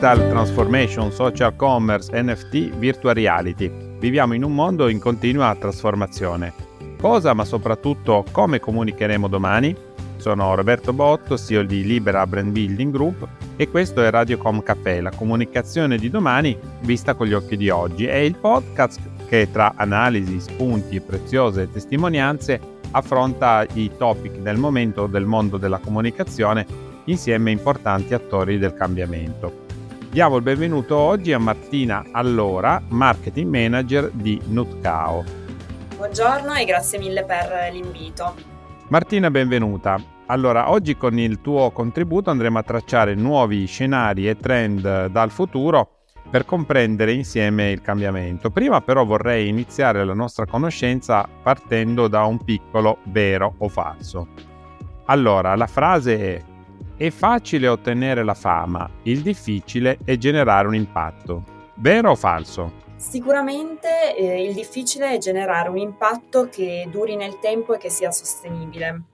Digital Transformation, Social Commerce, NFT, Virtual Reality. Viviamo in un mondo in continua trasformazione. Cosa, ma soprattutto come comunicheremo domani? Sono Roberto Botto, CEO di Libera Brand Building Group e questo è Radiocom Café, la comunicazione di domani vista con gli occhi di oggi. È il podcast che tra analisi, spunti e preziose testimonianze affronta i topic del momento del mondo della comunicazione insieme a importanti attori del cambiamento. Diamo il benvenuto oggi a Martina Allora, Marketing Manager di Nutcao. Buongiorno e grazie mille per l'invito. Martina, benvenuta. Allora, oggi con il tuo contributo andremo a tracciare nuovi scenari e trend dal futuro per comprendere insieme il cambiamento. Prima però vorrei iniziare la nostra conoscenza partendo da un piccolo vero o falso. Allora, la frase è è facile ottenere la fama, il difficile è generare un impatto. Vero o falso? Sicuramente eh, il difficile è generare un impatto che duri nel tempo e che sia sostenibile.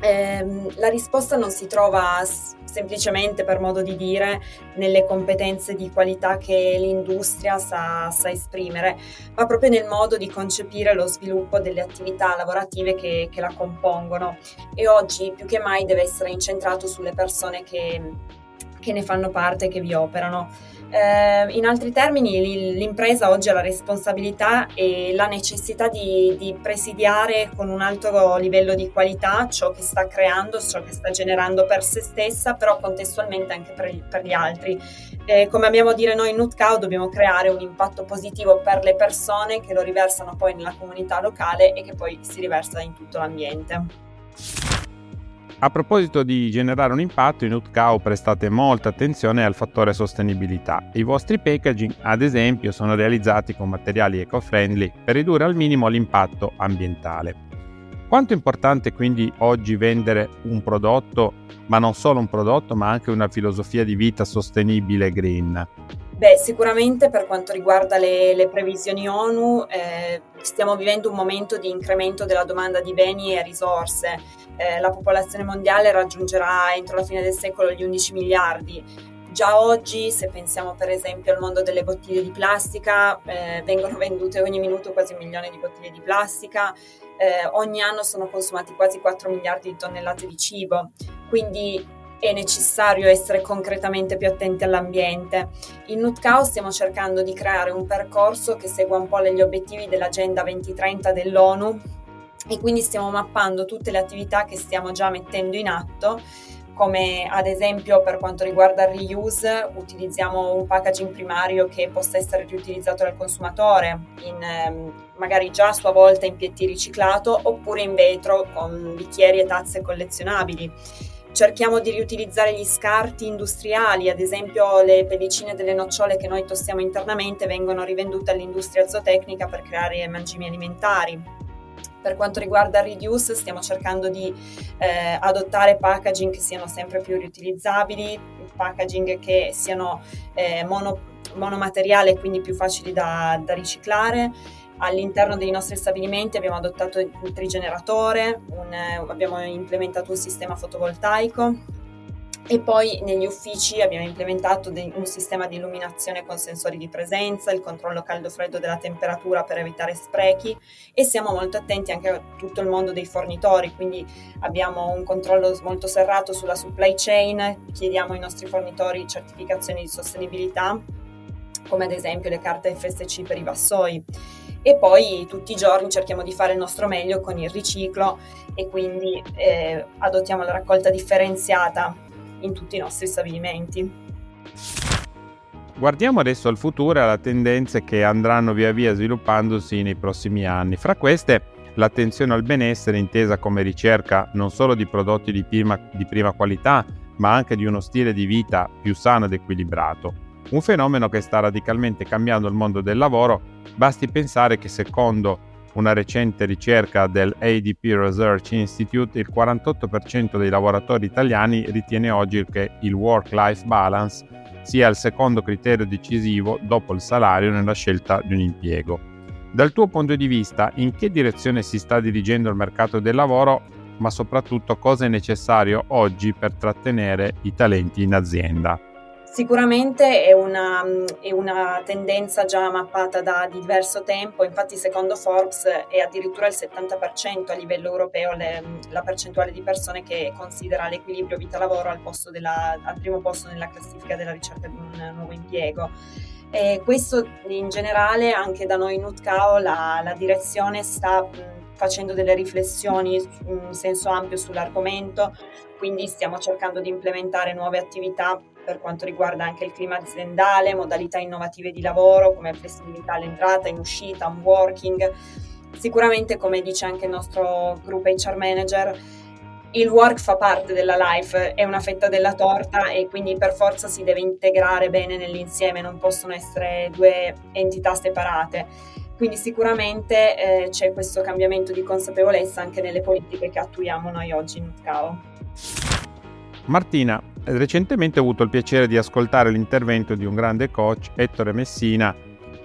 Eh, la risposta non si trova s- semplicemente per modo di dire nelle competenze di qualità che l'industria sa, sa, esprimere, ma proprio nel modo di concepire lo sviluppo delle attività lavorative che, che la compongono e oggi più che mai deve essere incentrato sulle persone che, che ne fanno parte e che vi operano. Eh, in altri termini, l'impresa oggi ha la responsabilità e la necessità di, di, presidiare con un alto livello di qualità ciò che sta creando, ciò che sta generando per se stessa, però contestualmente anche per, per gli altri. Eh, come abbiamo a dire noi in Nutcow, dobbiamo creare un impatto positivo per le persone che lo riversano poi nella comunità locale e che poi si riversa in tutto l'ambiente. A proposito di generare un impatto, in Utcow prestate molta attenzione al fattore sostenibilità. I vostri packaging, ad esempio, sono realizzati con materiali eco-friendly per ridurre al minimo l'impatto ambientale. Quanto è importante quindi oggi vendere un prodotto, ma non solo un prodotto, ma anche una filosofia di vita sostenibile green? Beh, sicuramente per quanto riguarda le, le previsioni ONU, eh, stiamo vivendo un momento di incremento della domanda di beni e risorse. Eh, la popolazione mondiale raggiungerà entro la fine del secolo gli 11 miliardi. Già oggi, se pensiamo per esempio al mondo delle bottiglie di plastica, eh, vengono vendute ogni minuto quasi un milione di bottiglie di plastica, eh, ogni anno sono consumati quasi 4 miliardi di tonnellate di cibo. Quindi è necessario essere concretamente più attenti all'ambiente. In Nutcow stiamo cercando di creare un percorso che segua un po' gli obiettivi dell'Agenda 2030 dell'ONU e quindi stiamo mappando tutte le attività che stiamo già mettendo in atto come ad esempio per quanto riguarda il reuse utilizziamo un packaging primario che possa essere riutilizzato dal consumatore, in, ehm, magari già a sua volta in PET riciclato oppure in vetro con bicchieri e tazze collezionabili cerchiamo di riutilizzare gli scarti industriali, ad esempio le pellicine delle nocciole che noi tostiamo internamente vengono rivendute all'industria zootecnica per creare mangimi alimentari. Per quanto riguarda il reduce, stiamo cercando di eh, adottare packaging che siano sempre più riutilizzabili, packaging che siano eh, mono, monomateriale quindi più facili da, da riciclare All'interno dei nostri stabilimenti abbiamo adottato il trigeneratore, un, abbiamo implementato un sistema fotovoltaico e poi negli uffici abbiamo implementato de- un sistema di illuminazione con sensori di presenza, il controllo caldo-freddo della temperatura per evitare sprechi e siamo molto attenti anche a tutto il mondo dei fornitori, quindi abbiamo un controllo molto serrato sulla supply chain, chiediamo ai nostri fornitori certificazioni di sostenibilità, come ad esempio le carte FSC per i vassoi e poi tutti i giorni cerchiamo di fare il nostro meglio con il riciclo e quindi eh, adottiamo la raccolta differenziata in tutti i nostri stabilimenti. Guardiamo adesso al futuro e alle tendenze che andranno via via sviluppandosi nei prossimi anni. Fra queste l'attenzione al benessere intesa come ricerca non solo di prodotti di prima, di prima qualità, ma anche di uno stile di vita più sano ed equilibrato. Un fenomeno che sta radicalmente cambiando il mondo del lavoro, basti pensare che secondo una recente ricerca del ADP Research Institute, il 48% dei lavoratori italiani ritiene oggi che il work-life balance sia il secondo criterio decisivo dopo il salario nella scelta di un impiego. Dal tuo punto di vista, in che direzione si sta dirigendo il mercato del lavoro, ma soprattutto cosa è necessario oggi per trattenere i talenti in azienda? Sicuramente è una, è una, tendenza già mappata da diverso tempo, infatti secondo Forbes è addirittura il 70% a livello europeo le, la percentuale di persone che considera l'equilibrio vita-lavoro al, della, al, primo posto nella classifica della ricerca di un nuovo impiego. E questo in generale anche da noi in UTCAO la, la direzione sta facendo delle riflessioni in senso ampio sull'argomento, quindi stiamo cercando di implementare nuove attività per quanto riguarda anche il clima aziendale, modalità innovative di lavoro come flessibilità all'entrata, in uscita, home working. Sicuramente, come dice anche il nostro gruppo HR manager, il work fa parte della life, è una fetta della torta e quindi per forza si deve integrare bene nell'insieme, non possono essere due entità separate. Quindi sicuramente eh, c'è questo cambiamento di consapevolezza anche nelle politiche che attuiamo noi oggi in UTCAO. Martina, recentemente ho avuto il piacere di ascoltare l'intervento di un grande coach, Ettore Messina,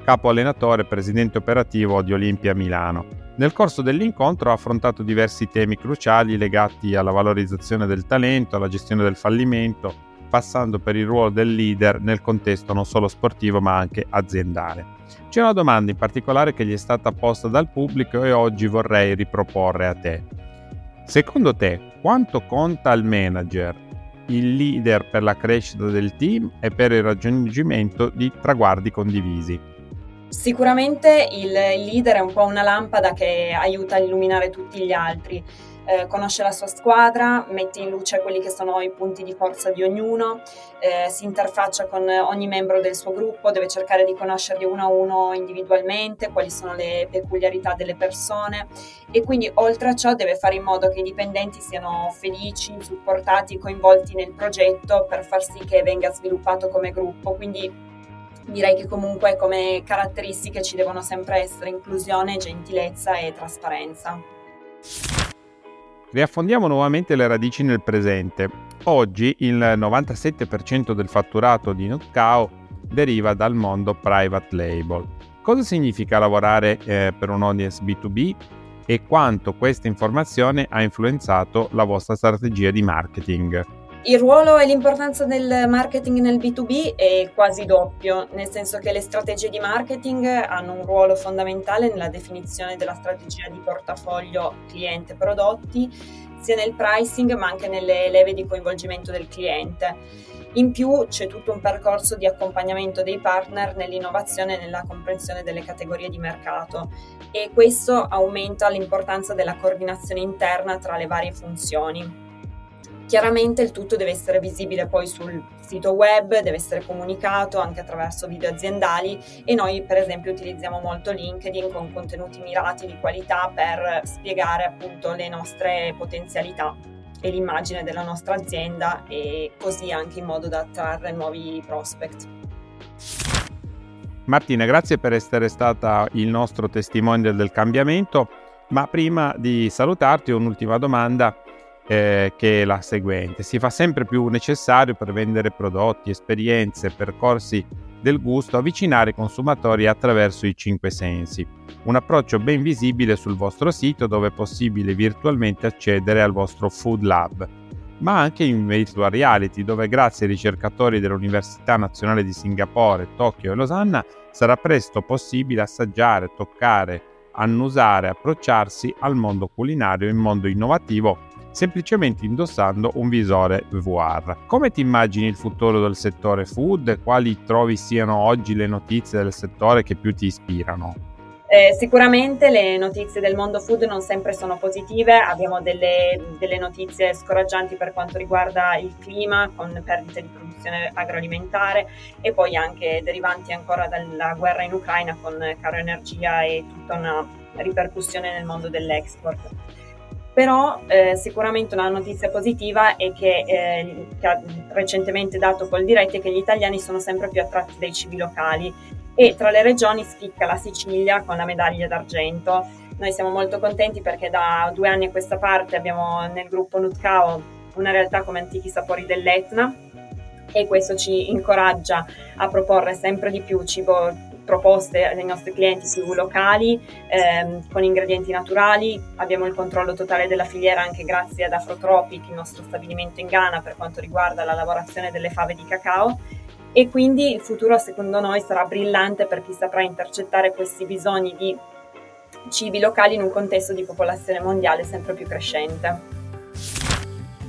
capo allenatore e presidente operativo di Olimpia Milano. Nel corso dell'incontro ha affrontato diversi temi cruciali legati alla valorizzazione del talento, alla gestione del fallimento, passando per il ruolo del leader nel contesto non solo sportivo ma anche aziendale. C'è una domanda in particolare che gli è stata posta dal pubblico e oggi vorrei riproporre a te. Secondo te, quanto conta il manager il leader per la crescita del team e per il raggiungimento di traguardi condivisi. Sicuramente il leader è un po' una lampada che aiuta a illuminare tutti gli altri eh, conosce la sua squadra, mette in luce quelli che sono i punti di forza di ognuno, eh, si interfaccia con ogni membro del suo gruppo, deve cercare di conoscerli uno a uno individualmente, quali sono le peculiarità delle persone e quindi oltre a ciò deve fare in modo che i dipendenti siano felici, supportati, coinvolti nel progetto per far sì che venga sviluppato come gruppo. Quindi direi che comunque come caratteristiche ci devono sempre essere inclusione, gentilezza e trasparenza. Riaffondiamo nuovamente le radici nel presente. Oggi il 97% del fatturato di Notcao deriva dal mondo private label. Cosa significa lavorare eh, per un audience B2B e quanto questa informazione ha influenzato la vostra strategia di marketing? Il ruolo e l'importanza del marketing nel B2B è quasi doppio, nel senso che le strategie di marketing hanno un ruolo fondamentale nella definizione della strategia di portafoglio cliente-prodotti, sia nel pricing ma anche nelle leve di coinvolgimento del cliente. In più c'è tutto un percorso di accompagnamento dei partner nell'innovazione e nella comprensione delle categorie di mercato e questo aumenta l'importanza della coordinazione interna tra le varie funzioni. Chiaramente il tutto deve essere visibile poi sul sito web, deve essere comunicato anche attraverso video aziendali e noi per esempio utilizziamo molto LinkedIn con contenuti mirati di qualità per spiegare appunto le nostre potenzialità e l'immagine della nostra azienda e così anche in modo da attrarre nuovi prospect. Martina, grazie per essere stata il nostro testimonial del cambiamento, ma prima di salutarti un'ultima domanda eh, che è la seguente. Si fa sempre più necessario per vendere prodotti, esperienze, percorsi del gusto avvicinare i consumatori attraverso i cinque sensi. Un approccio ben visibile sul vostro sito dove è possibile virtualmente accedere al vostro Food Lab, ma anche in virtual reality dove grazie ai ricercatori dell'Università Nazionale di Singapore, Tokyo e Losanna sarà presto possibile assaggiare, toccare, annusare, approcciarsi al mondo culinario in modo innovativo semplicemente indossando un visore VR. Come ti immagini il futuro del settore food? Quali trovi siano oggi le notizie del settore che più ti ispirano? Eh, sicuramente le notizie del mondo food non sempre sono positive, abbiamo delle, delle, notizie scoraggianti per quanto riguarda il clima con perdite di produzione agroalimentare e poi anche derivanti ancora dalla guerra in Ucraina con caro energia e tutta una ripercussione nel mondo dell'export però eh, sicuramente una notizia positiva è che, eh, che ha recentemente dato col diretto è che gli italiani sono sempre più attratti dai cibi locali e tra le regioni spicca la Sicilia con la medaglia d'argento. Noi siamo molto contenti perché da due anni a questa parte abbiamo nel gruppo Nutcao una realtà come Antichi Sapori dell'Etna e questo ci incoraggia a proporre sempre di più cibo proposte ai nostri clienti su locali ehm, con ingredienti naturali. Abbiamo il controllo totale della filiera anche grazie ad Afrotropic, il nostro stabilimento in Ghana per quanto riguarda la lavorazione delle fave di cacao e quindi il futuro secondo noi sarà brillante per chi saprà intercettare questi bisogni di cibi locali in un contesto di popolazione mondiale sempre più crescente.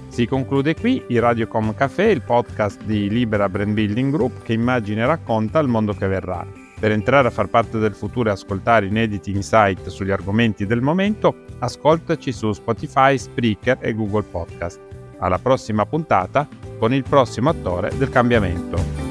Si conclude qui il Radiocom Café, il podcast di Libera Brand Building Group che immagina e racconta il mondo che verrà. Per entrare a far parte del futuro e ascoltare inediti insight sugli argomenti del momento, ascoltaci su Spotify, Spreaker e Google Podcast. Alla prossima puntata con il prossimo attore del cambiamento.